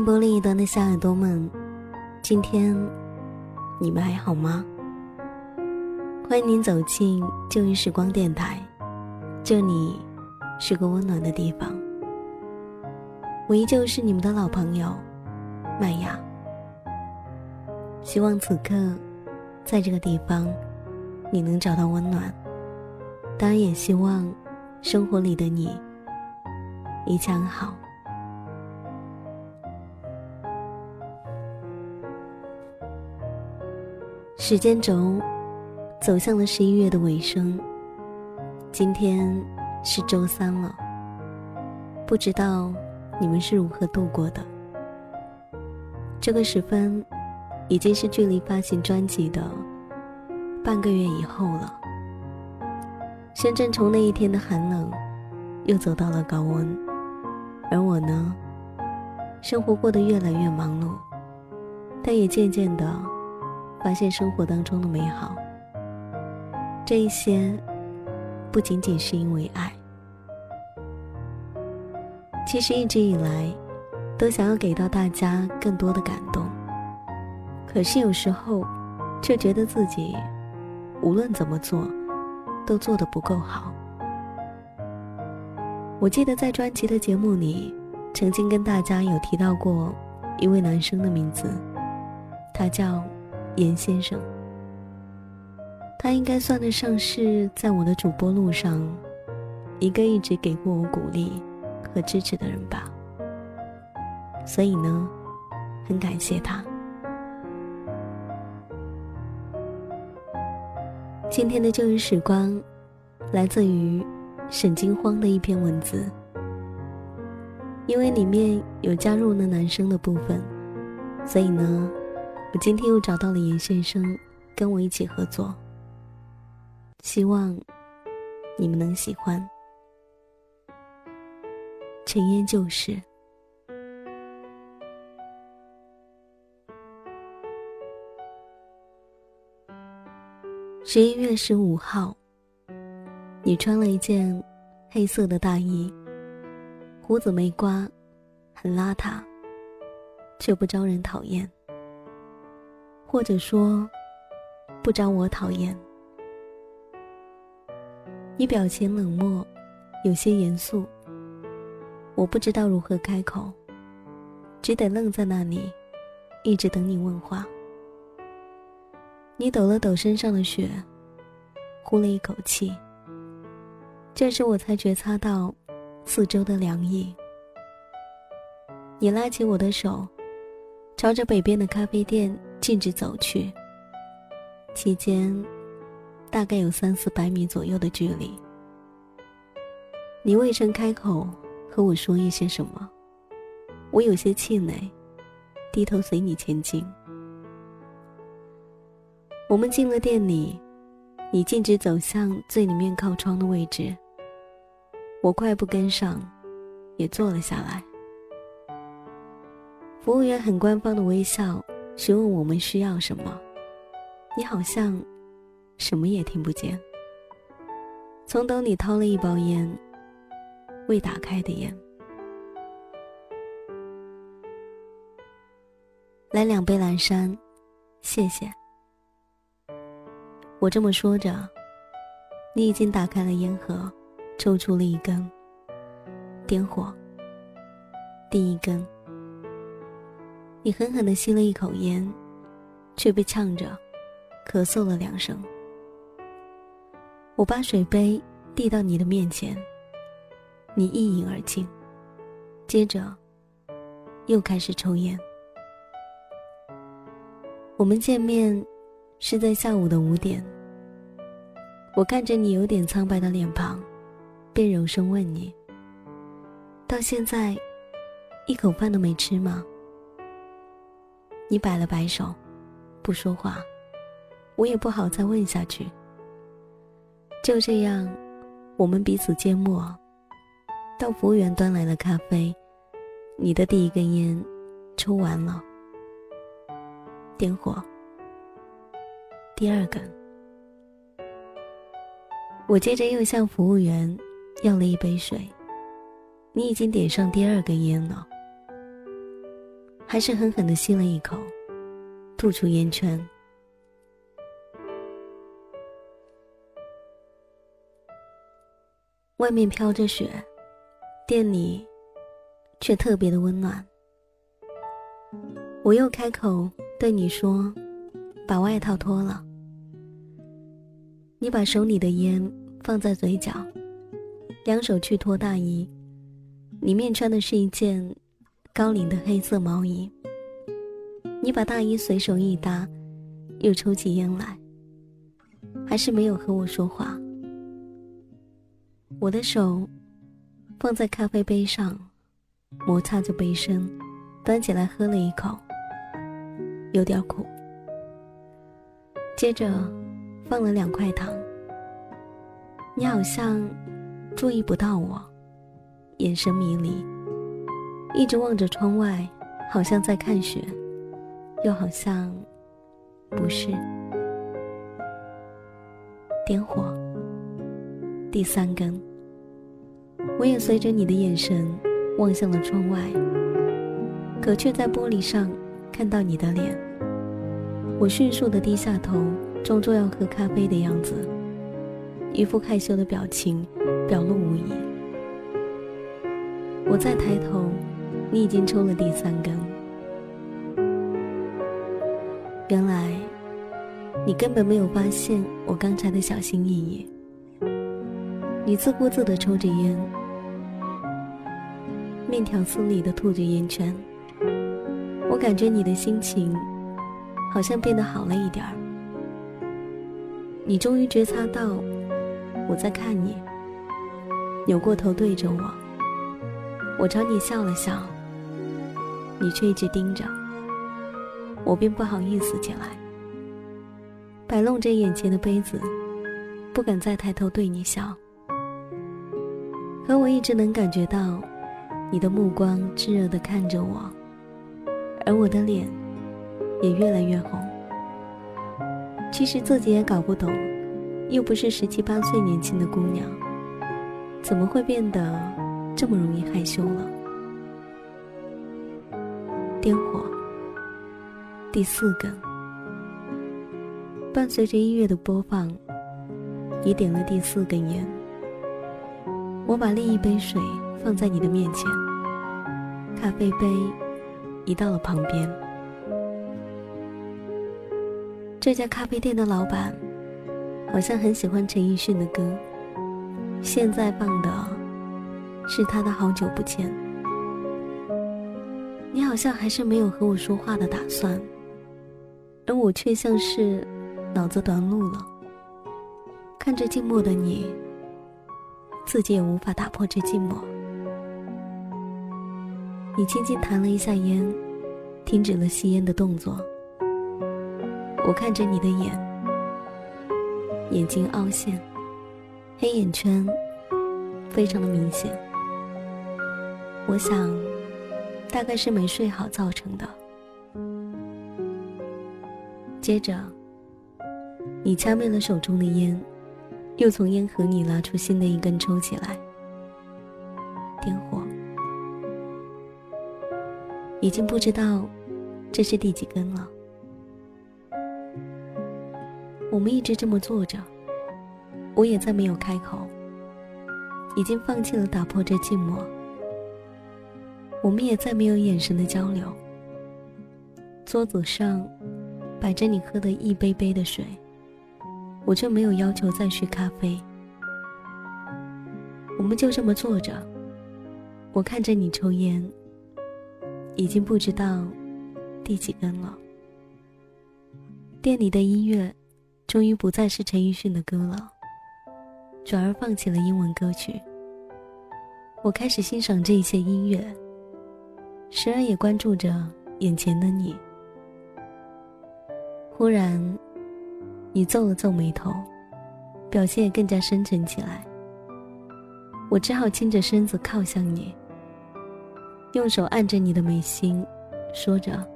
电波另一端的小耳朵们，今天你们还好吗？欢迎您走进旧日时光电台，这里是个温暖的地方。我依旧是你们的老朋友麦雅。希望此刻，在这个地方，你能找到温暖。当然，也希望生活里的你一切安好。时间轴走向了十一月的尾声，今天是周三了。不知道你们是如何度过的？这个时分，已经是距离发行专辑的半个月以后了。深圳从那一天的寒冷，又走到了高温，而我呢，生活过得越来越忙碌，但也渐渐的。发现生活当中的美好，这一些不仅仅是因为爱。其实一直以来，都想要给到大家更多的感动，可是有时候，却觉得自己无论怎么做，都做得不够好。我记得在专辑的节目里，曾经跟大家有提到过一位男生的名字，他叫。严先生，他应该算得上是在我的主播路上一个一直给过我鼓励和支持的人吧。所以呢，很感谢他。今天的旧日时光，来自于沈金荒的一篇文字，因为里面有加入了男生的部分，所以呢。我今天又找到了严先生，跟我一起合作。希望你们能喜欢。尘烟旧事。十一月十五号，你穿了一件黑色的大衣，胡子没刮，很邋遢，却不招人讨厌。或者说，不招我讨厌。你表情冷漠，有些严肃。我不知道如何开口，只得愣在那里，一直等你问话。你抖了抖身上的雪，呼了一口气。这时我才觉察到四周的凉意。你拉起我的手，朝着北边的咖啡店。径直走去。期间，大概有三四百米左右的距离。你未曾开口和我说一些什么，我有些气馁，低头随你前进。我们进了店里，你径直走向最里面靠窗的位置。我快步跟上，也坐了下来。服务员很官方的微笑。询问我们需要什么，你好像什么也听不见。从兜里掏了一包烟，未打开的烟。来两杯蓝山，谢谢。我这么说着，你已经打开了烟盒，抽出了一根，点火。第一根。你狠狠地吸了一口烟，却被呛着，咳嗽了两声。我把水杯递到你的面前，你一饮而尽，接着又开始抽烟。我们见面是在下午的五点。我看着你有点苍白的脸庞，便柔声问你：“到现在，一口饭都没吃吗？”你摆了摆手，不说话，我也不好再问下去。就这样，我们彼此缄默。到服务员端来了咖啡，你的第一根烟抽完了，点火。第二根，我接着又向服务员要了一杯水。你已经点上第二根烟了。还是狠狠的吸了一口，吐出烟圈。外面飘着雪，店里却特别的温暖。我又开口对你说：“把外套脱了。”你把手里的烟放在嘴角，两手去脱大衣。里面穿的是一件高领的黑色毛衣。你把大衣随手一搭，又抽起烟来，还是没有和我说话。我的手放在咖啡杯上，摩擦着杯身，端起来喝了一口，有点苦。接着放了两块糖。你好像注意不到我，眼神迷离，一直望着窗外，好像在看雪，又好像不是。点火，第三根。我也随着你的眼神望向了窗外，可却在玻璃上看到你的脸。我迅速的低下头，装作要喝咖啡的样子，一副害羞的表情表露无遗。我再抬头，你已经抽了第三根。原来，你根本没有发现我刚才的小心翼翼。你自顾自的抽着烟。面条丝里的吐着烟圈，我感觉你的心情好像变得好了一点儿。你终于觉察到我在看你，扭过头对着我，我朝你笑了笑，你却一直盯着，我便不好意思起来，摆弄着眼前的杯子，不敢再抬头对你笑。可我一直能感觉到。你的目光炙热的看着我，而我的脸也越来越红。其实自己也搞不懂，又不是十七八岁年轻的姑娘，怎么会变得这么容易害羞了？点火，第四根。伴随着音乐的播放，你点了第四根烟。我把另一杯水。放在你的面前，咖啡杯移到了旁边。这家咖啡店的老板好像很喜欢陈奕迅的歌，现在放的是他的《好久不见》。你好像还是没有和我说话的打算，而我却像是脑子短路了，看着静默的你，自己也无法打破这寂寞。你轻轻弹了一下烟，停止了吸烟的动作。我看着你的眼，眼睛凹陷，黑眼圈非常的明显。我想，大概是没睡好造成的。接着，你掐灭了手中的烟，又从烟盒里拿出新的一根抽起来，点火。已经不知道这是第几根了。我们一直这么坐着，我也再没有开口，已经放弃了打破这寂寞。我们也再没有眼神的交流。桌子上摆着你喝的一杯杯的水，我却没有要求再续咖啡。我们就这么坐着，我看着你抽烟。已经不知道第几根了。店里的音乐终于不再是陈奕迅的歌了，转而放起了英文歌曲。我开始欣赏这一些音乐，时而也关注着眼前的你。忽然，你皱了皱眉头，表现也更加深沉起来。我只好倾着身子靠向你。用手按着你的眉心，说着：“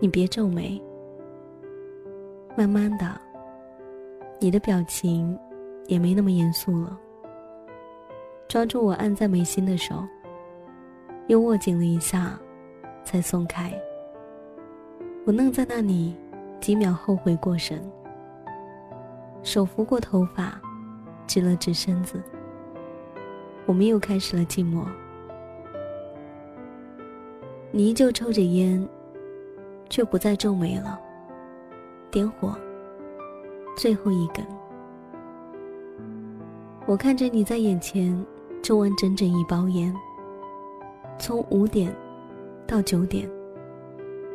你别皱眉。”慢慢的，你的表情也没那么严肃了。抓住我按在眉心的手，又握紧了一下，才松开。我愣在那里，几秒后回过神，手扶过头发，直了直身子。我们又开始了寂寞。你依旧抽着烟，却不再皱眉了。点火，最后一根。我看着你在眼前抽完整整一包烟，从五点到九点。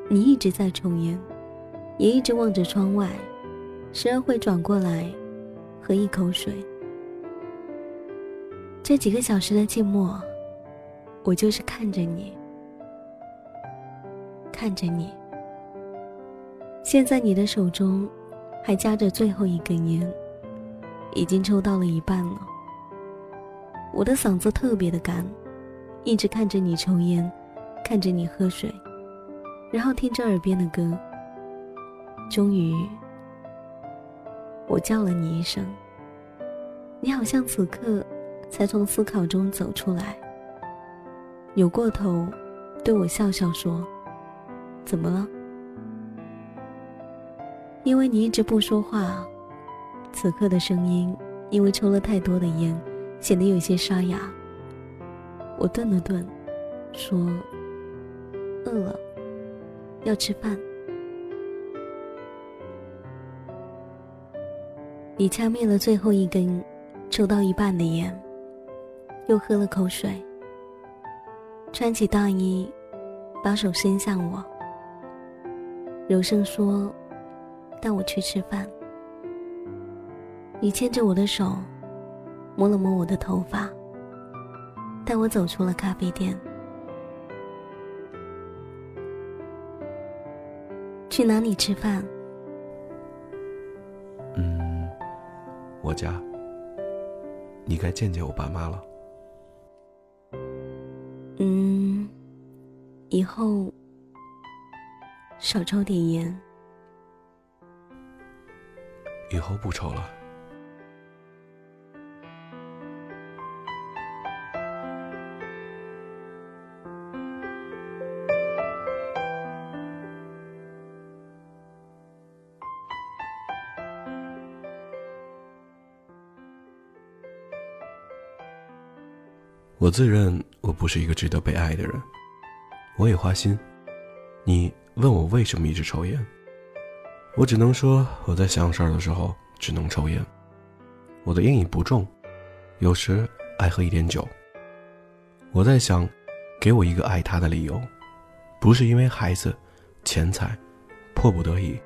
你一直在抽烟，也一直望着窗外，时而会转过来，喝一口水。这几个小时的寂寞，我就是看着你，看着你。现在你的手中还夹着最后一根烟，已经抽到了一半了。我的嗓子特别的干，一直看着你抽烟，看着你喝水。然后听着耳边的歌，终于，我叫了你一声。你好像此刻才从思考中走出来，扭过头对我笑笑说：“怎么了？”因为你一直不说话，此刻的声音因为抽了太多的烟，显得有些沙哑。我顿了顿，说：“饿了。”要吃饭。你掐灭了最后一根抽到一半的烟，又喝了口水，穿起大衣，把手伸向我，柔声说：“带我去吃饭。”你牵着我的手，摸了摸我的头发，带我走出了咖啡店。去哪里吃饭？嗯，我家。你该见见我爸妈了。嗯，以后少抽点烟。以后不抽了。我自认我不是一个值得被爱的人，我也花心。你问我为什么一直抽烟，我只能说我在想事儿的时候只能抽烟。我的烟瘾不重，有时爱喝一点酒。我在想，给我一个爱他的理由，不是因为孩子、钱财、迫不得已。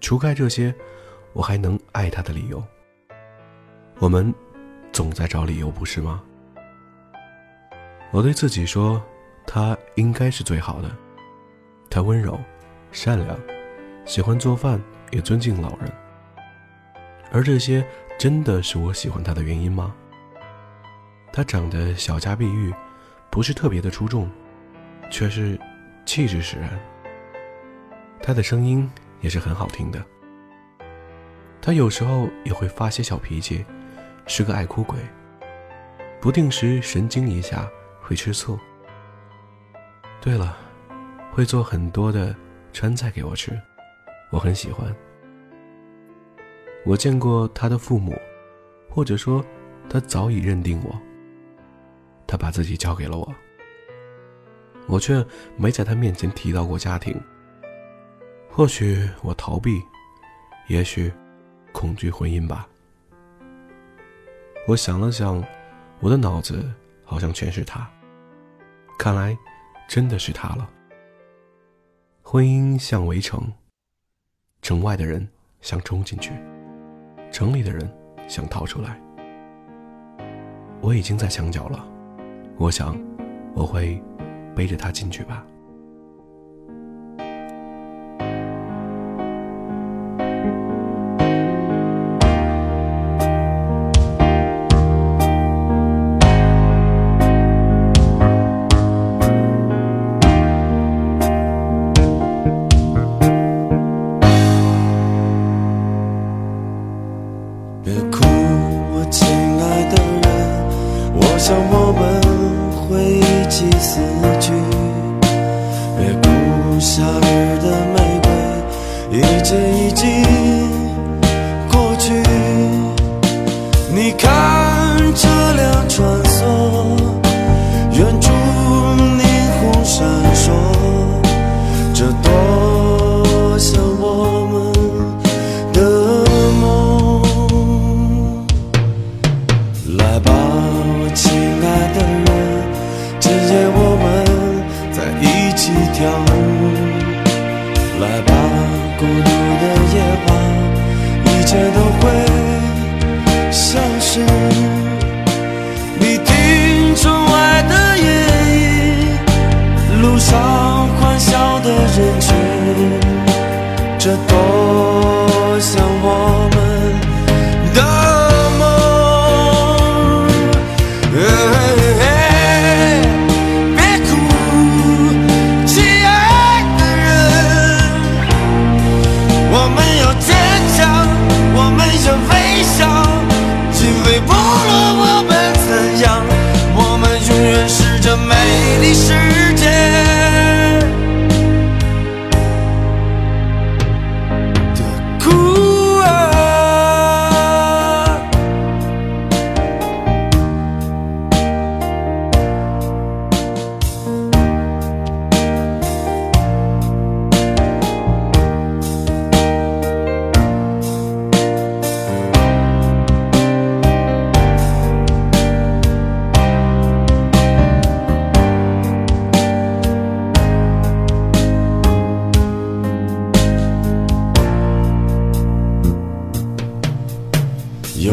除开这些，我还能爱他的理由。我们总在找理由，不是吗？我对自己说，他应该是最好的。他温柔、善良，喜欢做饭，也尊敬老人。而这些真的是我喜欢他的原因吗？他长得小家碧玉，不是特别的出众，却是气质使然。他的声音也是很好听的。他有时候也会发些小脾气，是个爱哭鬼，不定时神经一下。会吃醋。对了，会做很多的川菜给我吃，我很喜欢。我见过他的父母，或者说，他早已认定我。他把自己交给了我，我却没在他面前提到过家庭。或许我逃避，也许恐惧婚姻吧。我想了想，我的脑子好像全是他。看来，真的是他了。婚姻像围城，城外的人想冲进去，城里的人想逃出来。我已经在墙角了，我想，我会背着他进去吧。别哭。跳舞。来吧，孤独的夜晚，一切都会消失。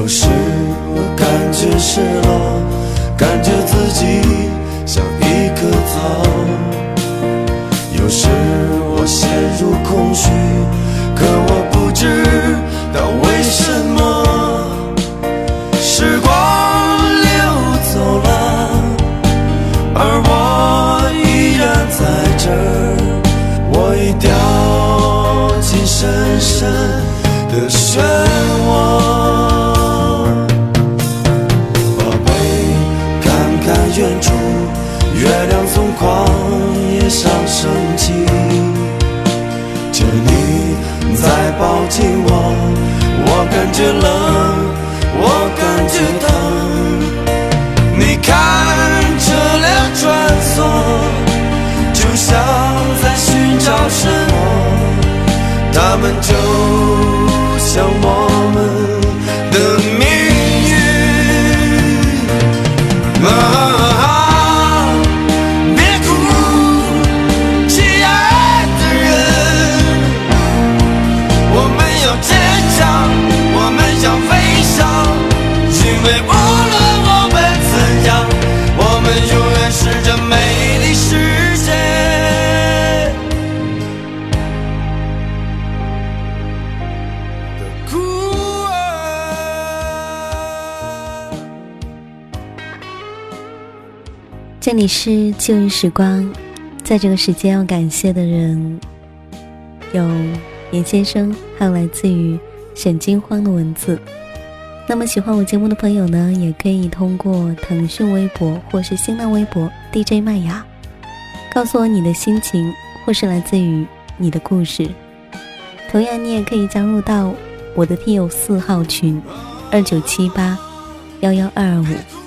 有时我感觉失落，感觉自己像一棵草。有时我陷入空虚，远处，月亮从旷野上升起。求你再抱紧我，我感觉冷，我感觉疼。你看车辆穿梭，就像在寻找什么，他们就里是旧日时光，在这个时间要感谢的人有严先生，还有来自于沈金荒的文字。那么喜欢我节目的朋友呢，也可以通过腾讯微博或是新浪微博 DJ 麦芽，告诉我你的心情，或是来自于你的故事。同样，你也可以加入到我的听友四号群二九七八幺幺二二五。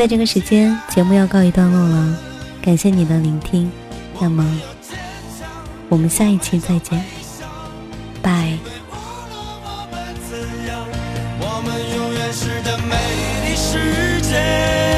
在这个时间，节目要告一段落了，感谢你的聆听。那么，我们下一期再见，拜。我们永远是这美丽世界。